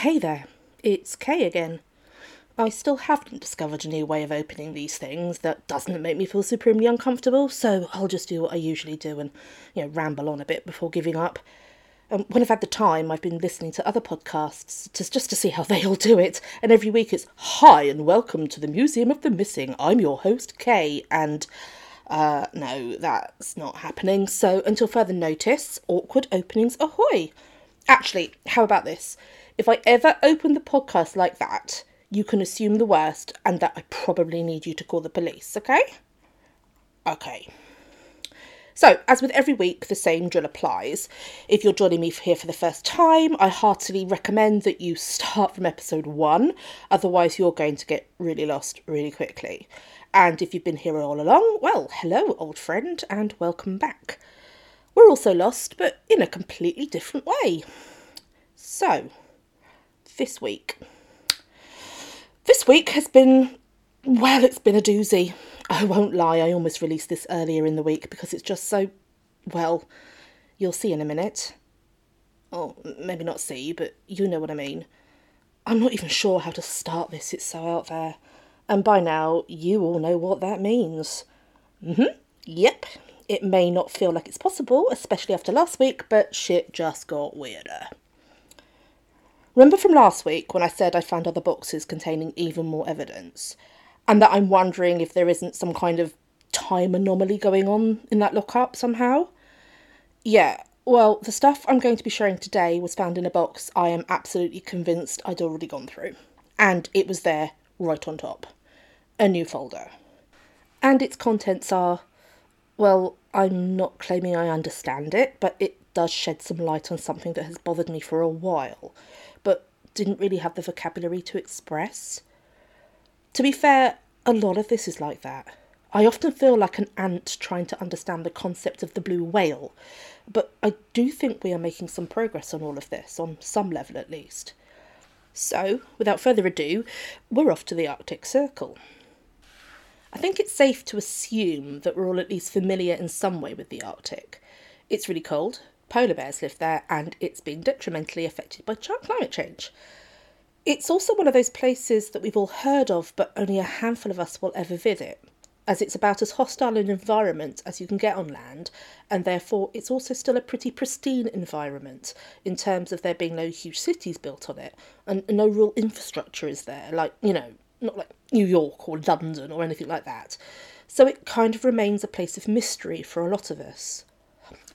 Hey there, it's K again. I still haven't discovered a new way of opening these things that doesn't make me feel supremely uncomfortable, so I'll just do what I usually do and, you know, ramble on a bit before giving up. Um, when I've had the time, I've been listening to other podcasts to, just to see how they all do it, and every week it's Hi and welcome to the Museum of the Missing. I'm your host, K, and uh, no, that's not happening. So until further notice, awkward openings ahoy! Actually, how about this? If I ever open the podcast like that, you can assume the worst and that I probably need you to call the police, okay? Okay. So, as with every week, the same drill applies. If you're joining me here for the first time, I heartily recommend that you start from episode one, otherwise, you're going to get really lost really quickly. And if you've been here all along, well, hello, old friend, and welcome back. We're also lost, but in a completely different way. So, this week. This week has been, well, it's been a doozy. I won't lie, I almost released this earlier in the week because it's just so, well, you'll see in a minute. Oh, maybe not see, but you know what I mean. I'm not even sure how to start this, it's so out there. And by now, you all know what that means. hmm, yep. It may not feel like it's possible, especially after last week, but shit just got weirder. Remember from last week when I said I found other boxes containing even more evidence? And that I'm wondering if there isn't some kind of time anomaly going on in that lookup somehow? Yeah, well, the stuff I'm going to be sharing today was found in a box I am absolutely convinced I'd already gone through. And it was there, right on top. A new folder. And its contents are, well, I'm not claiming I understand it, but it does shed some light on something that has bothered me for a while, didn't really have the vocabulary to express. To be fair, a lot of this is like that. I often feel like an ant trying to understand the concept of the blue whale, but I do think we are making some progress on all of this, on some level at least. So, without further ado, we're off to the Arctic Circle. I think it's safe to assume that we're all at least familiar in some way with the Arctic. It's really cold, polar bears live there, and it's being detrimentally affected by climate change. It's also one of those places that we've all heard of, but only a handful of us will ever visit, as it's about as hostile an environment as you can get on land, and therefore it's also still a pretty pristine environment in terms of there being no huge cities built on it, and no real infrastructure is there, like, you know, not like New York or London or anything like that. So it kind of remains a place of mystery for a lot of us.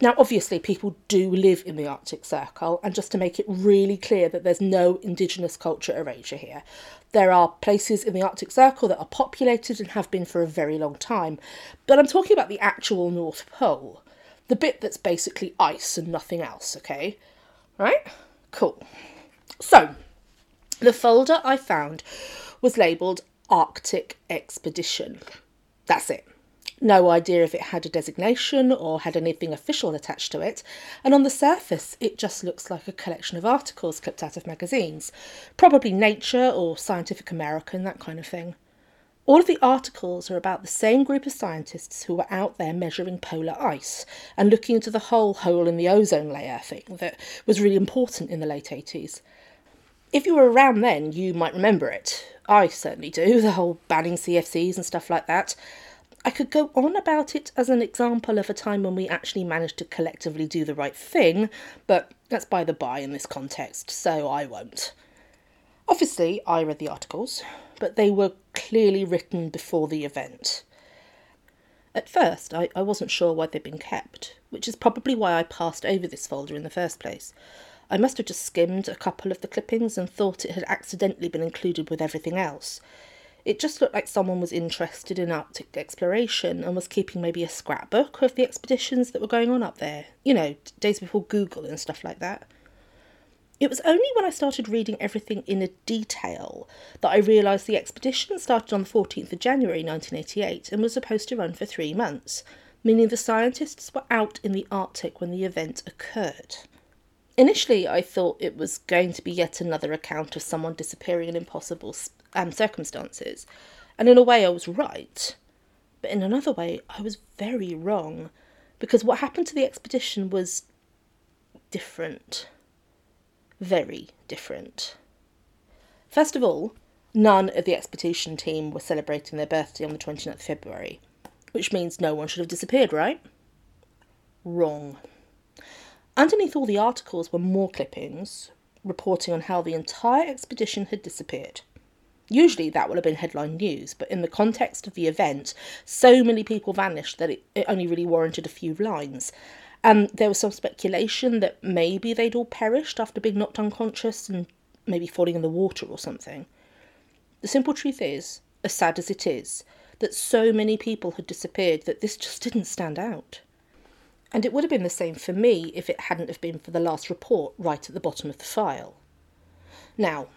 Now, obviously, people do live in the Arctic Circle, and just to make it really clear that there's no indigenous culture erasure here, there are places in the Arctic Circle that are populated and have been for a very long time. But I'm talking about the actual North Pole, the bit that's basically ice and nothing else, okay? Right? Cool. So, the folder I found was labelled Arctic Expedition. That's it. No idea if it had a designation or had anything official attached to it, and on the surface it just looks like a collection of articles clipped out of magazines, probably Nature or Scientific American, that kind of thing. All of the articles are about the same group of scientists who were out there measuring polar ice and looking into the whole hole in the ozone layer thing that was really important in the late 80s. If you were around then, you might remember it. I certainly do, the whole banning CFCs and stuff like that. I could go on about it as an example of a time when we actually managed to collectively do the right thing, but that's by the by in this context, so I won't. Obviously, I read the articles, but they were clearly written before the event. At first, I, I wasn't sure why they'd been kept, which is probably why I passed over this folder in the first place. I must have just skimmed a couple of the clippings and thought it had accidentally been included with everything else. It just looked like someone was interested in Arctic exploration and was keeping maybe a scrapbook of the expeditions that were going on up there. You know, days before Google and stuff like that. It was only when I started reading everything in a detail that I realised the expedition started on the 14th of January 1988 and was supposed to run for three months, meaning the scientists were out in the Arctic when the event occurred. Initially, I thought it was going to be yet another account of someone disappearing in impossible um, circumstances, and in a way, I was right. But in another way, I was very wrong, because what happened to the expedition was different. Very different. First of all, none of the expedition team were celebrating their birthday on the 29th of February, which means no one should have disappeared, right? Wrong. Underneath all the articles were more clippings reporting on how the entire expedition had disappeared. Usually that would have been headline news, but in the context of the event, so many people vanished that it, it only really warranted a few lines. And there was some speculation that maybe they'd all perished after being knocked unconscious and maybe falling in the water or something. The simple truth is, as sad as it is, that so many people had disappeared that this just didn't stand out. And it would have been the same for me if it hadn't have been for the last report right at the bottom of the file. Now,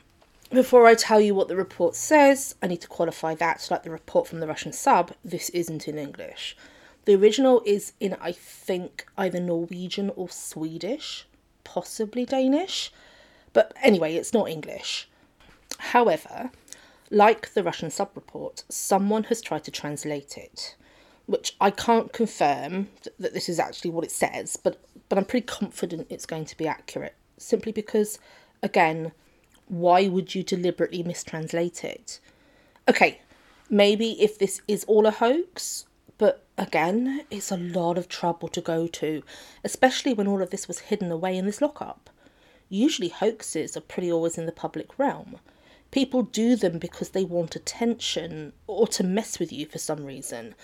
before I tell you what the report says, I need to qualify that, like the report from the Russian sub, this isn't in English. The original is in, I think, either Norwegian or Swedish, possibly Danish, but anyway, it's not English. However, like the Russian sub report, someone has tried to translate it which I can't confirm that this is actually what it says, but but I'm pretty confident it's going to be accurate. Simply because, again, why would you deliberately mistranslate it? Okay, maybe if this is all a hoax, but again, it's a lot of trouble to go to, especially when all of this was hidden away in this lockup. Usually, hoaxes are pretty always in the public realm. People do them because they want attention or to mess with you for some reason.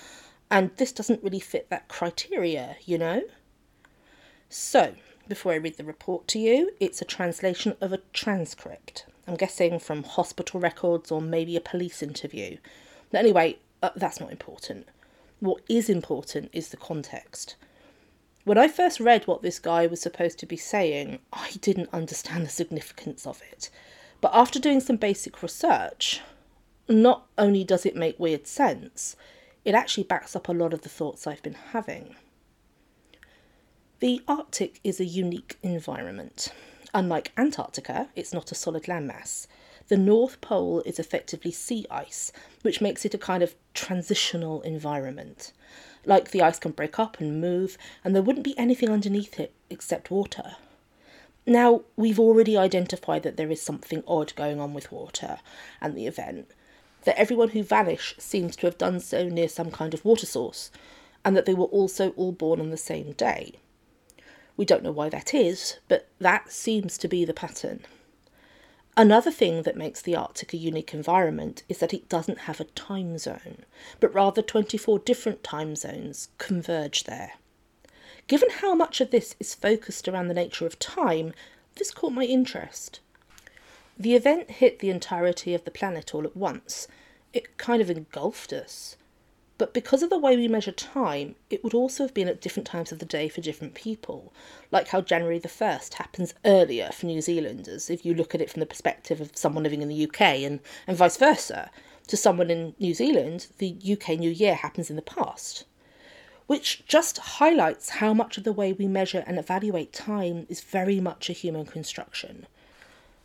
And this doesn't really fit that criteria, you know? So, before I read the report to you, it's a translation of a transcript. I'm guessing from hospital records or maybe a police interview. But anyway, uh, that's not important. What is important is the context. When I first read what this guy was supposed to be saying, I didn't understand the significance of it. But after doing some basic research, not only does it make weird sense, it actually backs up a lot of the thoughts I've been having. The Arctic is a unique environment. Unlike Antarctica, it's not a solid landmass. The North Pole is effectively sea ice, which makes it a kind of transitional environment. Like the ice can break up and move, and there wouldn't be anything underneath it except water. Now, we've already identified that there is something odd going on with water and the event, that everyone who vanished seems to have done so near some kind of water source, and that they were also all born on the same day. We don't know why that is, but that seems to be the pattern. Another thing that makes the Arctic a unique environment is that it doesn't have a time zone, but rather 24 different time zones converge there. Given how much of this is focused around the nature of time, this caught my interest. The event hit the entirety of the planet all at once. It kind of engulfed us. But because of the way we measure time, it would also have been at different times of the day for different people, like how January the 1st happens earlier for New Zealanders if you look at it from the perspective of someone living in the UK, and, and vice versa. To someone in New Zealand, the UK New Year happens in the past. Which just highlights how much of the way we measure and evaluate time is very much a human construction.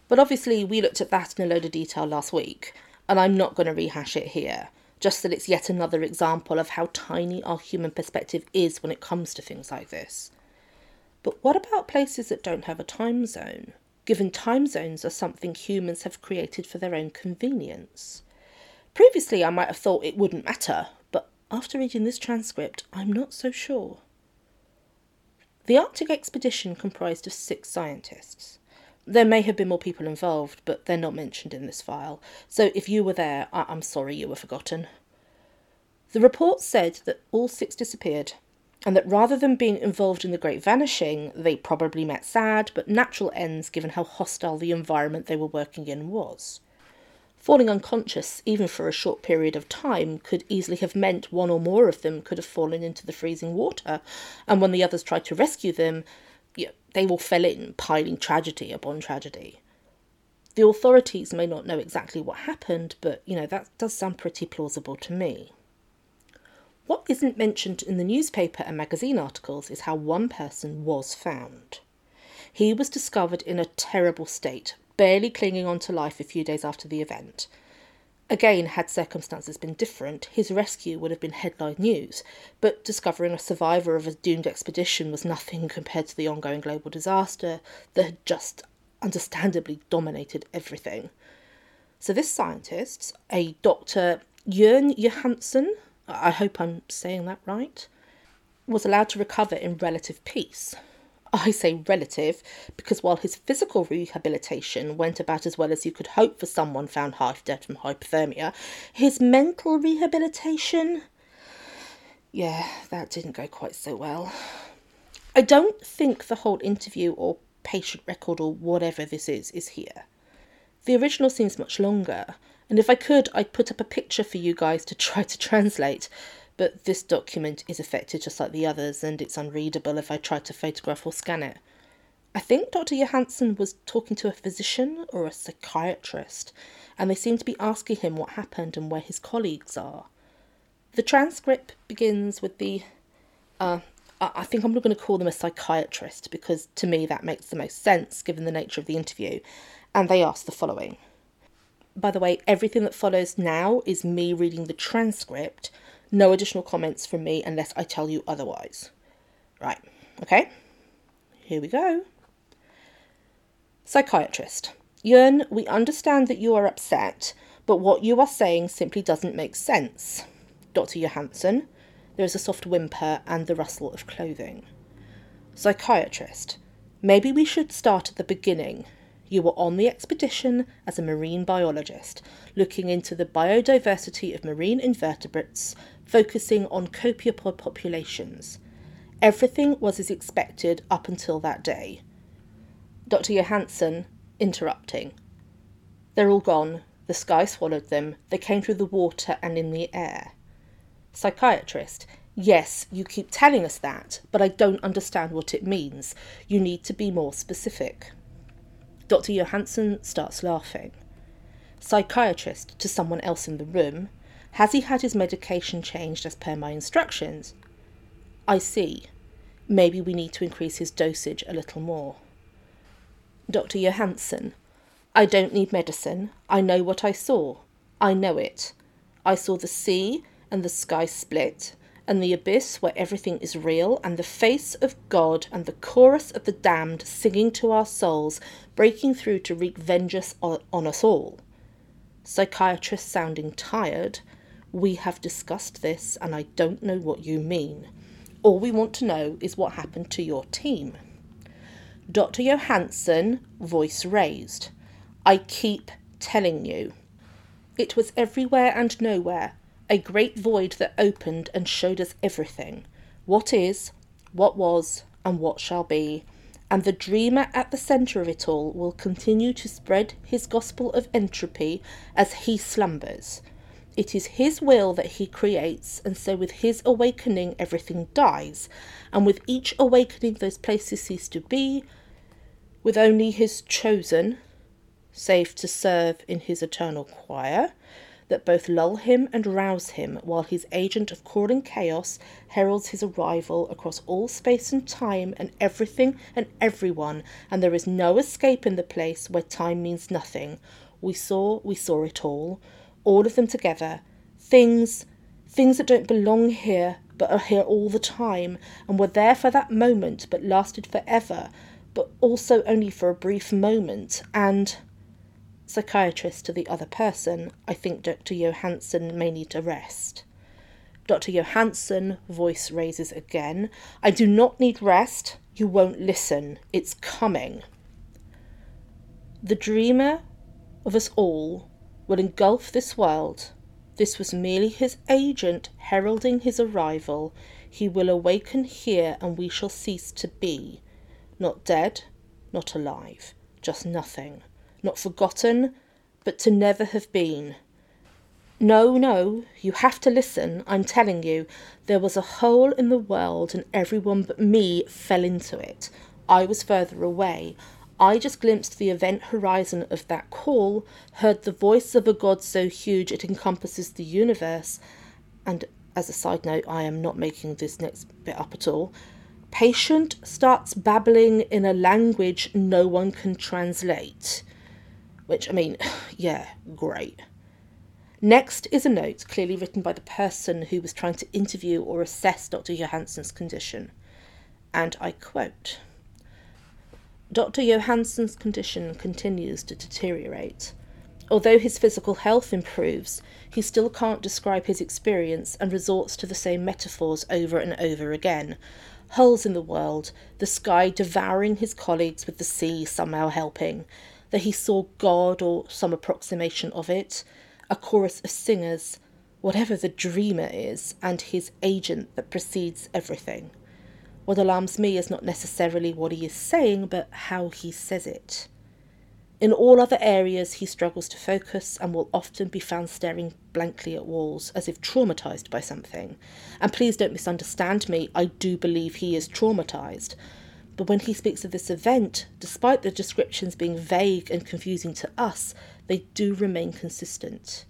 But obviously, we looked at that in a load of detail last week, and I'm not going to rehash it here, just that it's yet another example of how tiny our human perspective is when it comes to things like this. But what about places that don't have a time zone, given time zones are something humans have created for their own convenience? Previously, I might have thought it wouldn't matter, but after reading this transcript, I'm not so sure. The Arctic expedition comprised of six scientists. There may have been more people involved, but they're not mentioned in this file, so if you were there, I- am sorry you were forgotten. The report said that all six disappeared, and that rather than being involved in the Great Vanishing, they probably met sad but natural ends given how hostile the environment they were working in was. Falling unconscious, even for a short period of time, could easily have meant one or more of them could have fallen into the freezing water, and when the others tried to rescue them, you know, they all fell in, piling tragedy upon tragedy. The authorities may not know exactly what happened, but you know, that does sound pretty plausible to me. What isn't mentioned in the newspaper and magazine articles is how one person was found. He was discovered in a terrible state, barely clinging on to life a few days after the event. Again, had circumstances been different, his rescue would have been headline news, but discovering a survivor of a doomed expedition was nothing compared to the ongoing global disaster that had just understandably dominated everything. So, this scientist, a Dr. Jørn Johansen, I hope I'm saying that right, was allowed to recover in relative peace. I say relative because while his physical rehabilitation went about as well as you could hope for someone found half dead from hypothermia, his mental rehabilitation. Yeah, that didn't go quite so well. I don't think the whole interview or patient record or whatever this is is here. The original seems much longer, and if I could, I'd put up a picture for you guys to try to translate, but this document is affected just like the others and it's unreadable if I try to photograph or scan it. I think Dr. Johansen was talking to a physician or a psychiatrist, and they seem to be asking him what happened and where his colleagues are. The transcript begins with the. Uh, I think I'm not going to call them a psychiatrist because to me that makes the most sense given the nature of the interview, and they ask the following. By the way, everything that follows now is me reading the transcript no additional comments from me unless I tell you otherwise. Right, okay? Here we go. Psychiatrist. Jørn, we understand that you are upset, but what you are saying simply doesn't make sense. Dr. Johansson. There is a soft whimper and the rustle of clothing. Psychiatrist. Maybe we should start at the beginning. You were on the expedition as a marine biologist, looking into the biodiversity of marine invertebrates, focusing on copepod populations. Everything was as expected up until that day. Dr. Johansen interrupting. They're all gone. The sky swallowed them. They came through the water and in the air. Psychiatrist. Yes, you keep telling us that, but I don't understand what it means. You need to be more specific. Dr. Johansen starts laughing. Psychiatrist to someone else in the room. Has he had his medication changed as per my instructions? I see. Maybe we need to increase his dosage a little more. Dr. Johansen. I don't need medicine. I know what I saw. I know it. I saw the sea and the sky split and the abyss where everything is real, and the face of God, and the chorus of the damned singing to our souls, breaking through to wreak vengeance on, us all. Psychiatrist sounding tired, we have discussed this, and I don't know what you mean. All we want to know is what happened to your team. Dr. Johansen, voice raised. I keep telling you. It was everywhere and nowhere, a great void that opened and showed us everything what is, what was, and what shall be. And the dreamer at the centre of it all will continue to spread his gospel of entropy as he slumbers. It is his will that he creates, and so with his awakening, everything dies, and with each awakening, those places cease to be, with only his chosen, save to serve in his eternal choir, that both lull him and rouse him, while his agent of crawling chaos heralds his arrival across all space and time and everything and everyone, and there is no escape in the place where time means nothing. We saw, we saw it all, all of them together. Things, things that don't belong here, but are here all the time, and were there for that moment, but lasted forever, but also only for a brief moment, and psychiatrist to the other person, I think Dr. Johansen may need a rest. Dr. Johansen, voice raises again. I do not need rest. You won't listen. It's coming. The dreamer of us all will engulf this world. This was merely his agent heralding his arrival. He will awaken here and we shall cease to be. Not dead, not alive, just nothing not forgotten, but to never have been. No, no, you have to listen. I'm telling you, there was a hole in the world and everyone but me fell into it. I was further away. I just glimpsed the event horizon of that call, heard the voice of a God so huge it encompasses the universe. And as a side note, I am not making this next bit up at all. Patient starts babbling in a language no one can translate. Which, I mean, yeah, great. Next is a note clearly written by the person who was trying to interview or assess Dr. Johansson's condition. And I quote Dr. Johansson's condition continues to deteriorate. Although his physical health improves, he still can't describe his experience and resorts to the same metaphors over and over again, holes in the world, the sky devouring his colleagues with the sea somehow helping, that he saw God or some approximation of it, a chorus of singers, whatever the dreamer is, and his agent that precedes everything. What alarms me is not necessarily what he is saying, but how he says it. In all other areas, he struggles to focus and will often be found staring blankly at walls as if traumatized by something. And please don't misunderstand me, I do believe he is traumatized. But when he speaks of this event, despite the descriptions being vague and confusing to us, they do remain consistent.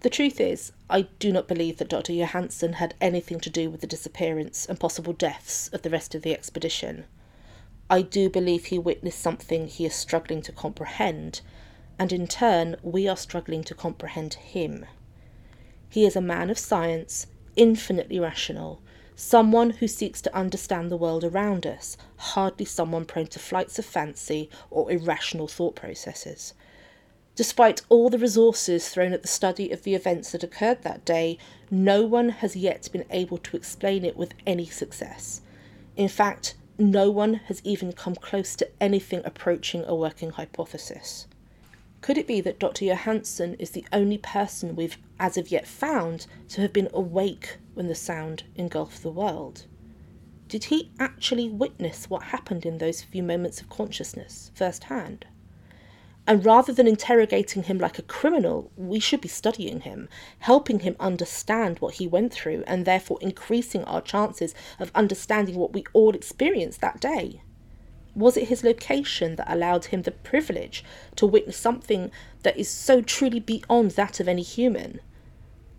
The truth is, I do not believe that Dr. Johansson had anything to do with the disappearance and possible deaths of the rest of the expedition. I do believe he witnessed something he is struggling to comprehend, and in turn, we are struggling to comprehend him. He is a man of science, infinitely rational, someone who seeks to understand the world around us, hardly someone prone to flights of fancy or irrational thought processes. Despite all the resources thrown at the study of the events that occurred that day, no one has yet been able to explain it with any success. In fact, no one has even come close to anything approaching a working hypothesis. Could it be that Dr. Johansson is the only person we've as of yet found to have been awake when the sound engulfed the world? Did he actually witness what happened in those few moments of consciousness firsthand? And rather than interrogating him like a criminal, we should be studying him, helping him understand what he went through, and therefore increasing our chances of understanding what we all experienced that day. Was it his location that allowed him the privilege to witness something that is so truly beyond that of any human?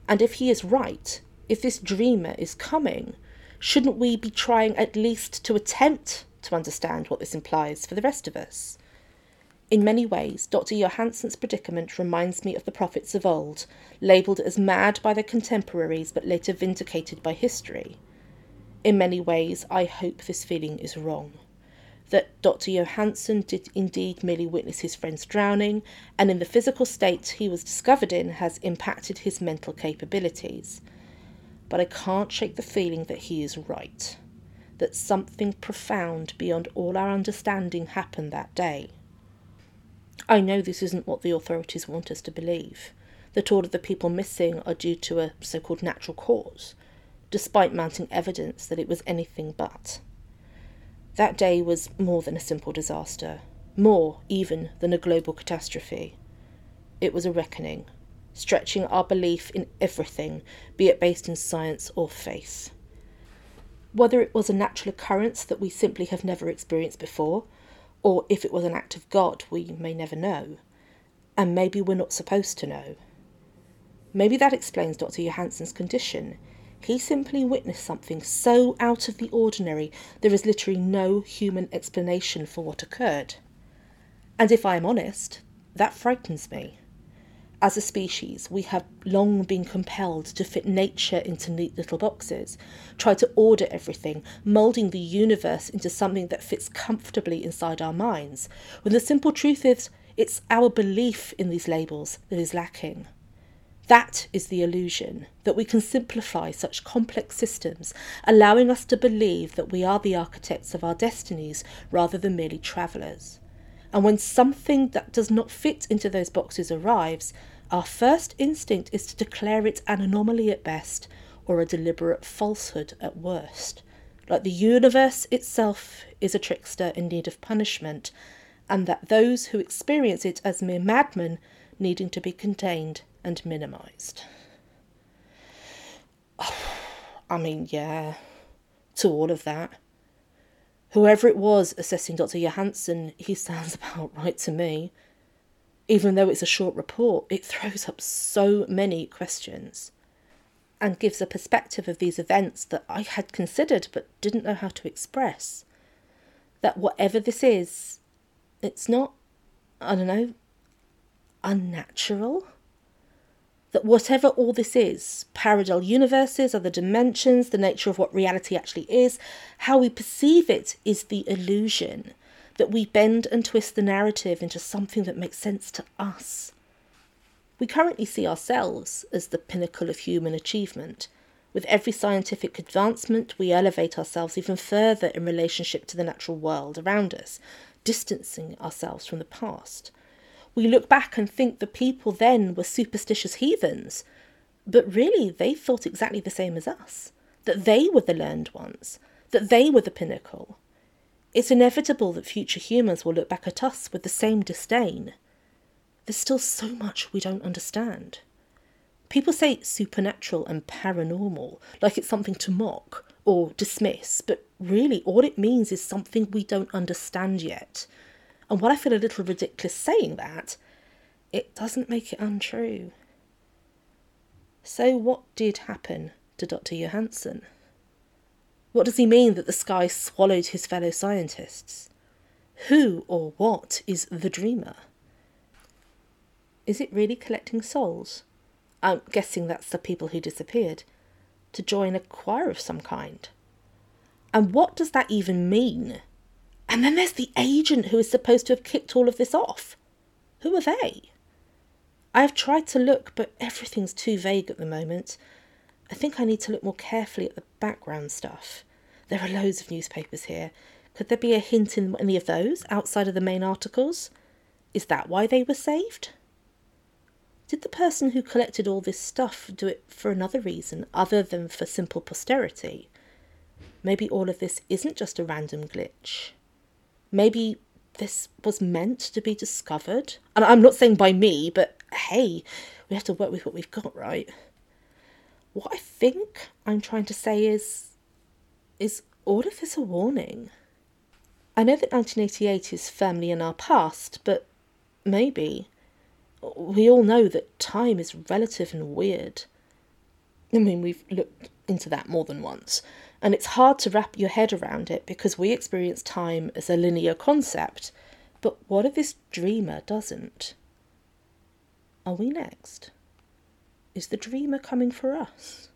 And if he is right, if this dreamer is coming, shouldn't we be trying at least to attempt to understand what this implies for the rest of us? In many ways, Dr. Johansson's predicament reminds me of the prophets of old, labelled as mad by their contemporaries but later vindicated by history. In many ways, I hope this feeling is wrong. That Dr. Johansson did indeed merely witness his friend's drowning, and in the physical state he was discovered in has impacted his mental capabilities. But I can't shake the feeling that he is right, that something profound beyond all our understanding happened that day. I know this isn't what the authorities want us to believe, that all of the people missing are due to a so called natural cause, despite mounting evidence that it was anything but. That day was more than a simple disaster, more even than a global catastrophe. It was a reckoning, stretching our belief in everything, be it based in science or faith. Whether it was a natural occurrence that we simply have never experienced before, or if it was an act of God, we may never know. And maybe we're not supposed to know. Maybe that explains Dr. Johansson's condition. He simply witnessed something so out of the ordinary there is literally no human explanation for what occurred. And if I am honest, that frightens me. As a species, we have long been compelled to fit nature into neat little boxes, try to order everything, moulding the universe into something that fits comfortably inside our minds, when the simple truth is it's our belief in these labels that is lacking. That is the illusion, that we can simplify such complex systems, allowing us to believe that we are the architects of our destinies rather than merely travellers. And when something that does not fit into those boxes arrives, our first instinct is to declare it an anomaly at best or a deliberate falsehood at worst. Like the universe itself is a trickster in need of punishment, and that those who experience it as mere madmen needing to be contained and minimized. I mean, yeah, to all of that. Whoever it was assessing Dr. Johansson, he sounds about right to me even though it's a short report, it throws up so many questions. and gives a perspective of these events that I had considered but didn't know how to express. That whatever this is, it's not, I don't know, unnatural? That whatever all this is parallel universes, other dimensions, the nature of what reality actually is, how we perceive it is the illusion. That we bend and twist the narrative into something that makes sense to us. We currently see ourselves as the pinnacle of human achievement. With every scientific advancement, we elevate ourselves even further in relationship to the natural world around us, distancing ourselves from the past. We look back and think the people then were superstitious heathens, but really they thought exactly the same as us that they were the learned ones, that they were the pinnacle. It's inevitable that future humans will look back at us with the same disdain there's still so much we don't understand. People say supernatural and paranormal like it's something to mock or dismiss, but really all it means is something we don't understand yet. And while I feel a little ridiculous saying that, it doesn't make it untrue. So, what did happen to Dr. Johansen? What does he mean that the sky swallowed his fellow scientists? Who or what is the dreamer? Is it really collecting souls? I'm guessing that's the people who disappeared. To join a choir of some kind. And what does that even mean? And then there's the agent who is supposed to have kicked all of this off. Who are they? I have tried to look, but everything's too vague at the moment. I think I need to look more carefully at the background stuff. There are loads of newspapers here. Could there be a hint in any of those outside of the main articles? Is that why they were saved? Did the person who collected all this stuff do it for another reason other than for simple posterity? Maybe all of this isn't just a random glitch. Maybe this was meant to be discovered. And I'm not saying by me, but hey, we have to work with what we've got, right? What I think I'm trying to say is is all of this a warning? I know that 1988 is firmly in our past, but maybe we all know that time is relative and weird. I mean, we've looked into that more than once, and it's hard to wrap your head around it because we experience time as a linear concept. But what if this dreamer doesn't? Are we next? Is the dreamer coming for us?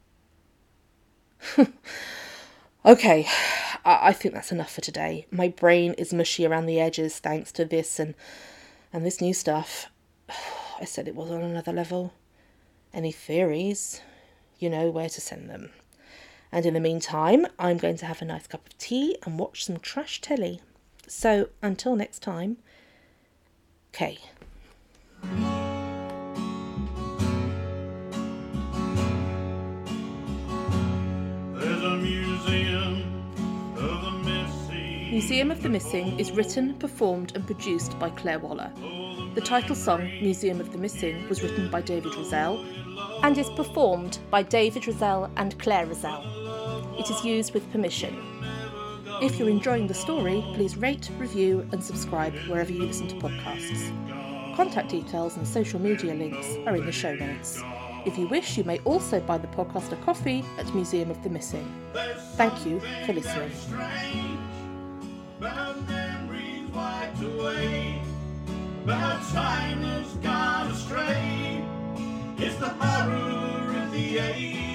okay, I-, I think that's enough for today. My brain is mushy around the edges thanks to this and and this new stuff. I said it was on another level. Any theories? You know where to send them. And in the meantime, I'm going to have a nice cup of tea and watch some trash telly. So until next time, K. Museum of the Missing is written, performed, and produced by Claire Waller. The title song, Museum of the Missing, was written by David Rozzell and is performed by David Rozzell and Clare Rozzell. It is used with permission. If you're enjoying the story, please rate, review, and subscribe wherever you listen to podcasts. Contact details and social media links are in the show notes. If you wish, you may also buy the podcast a coffee at Museum of the Missing. Thank you for listening but time has gone astray. It's the horror of the age.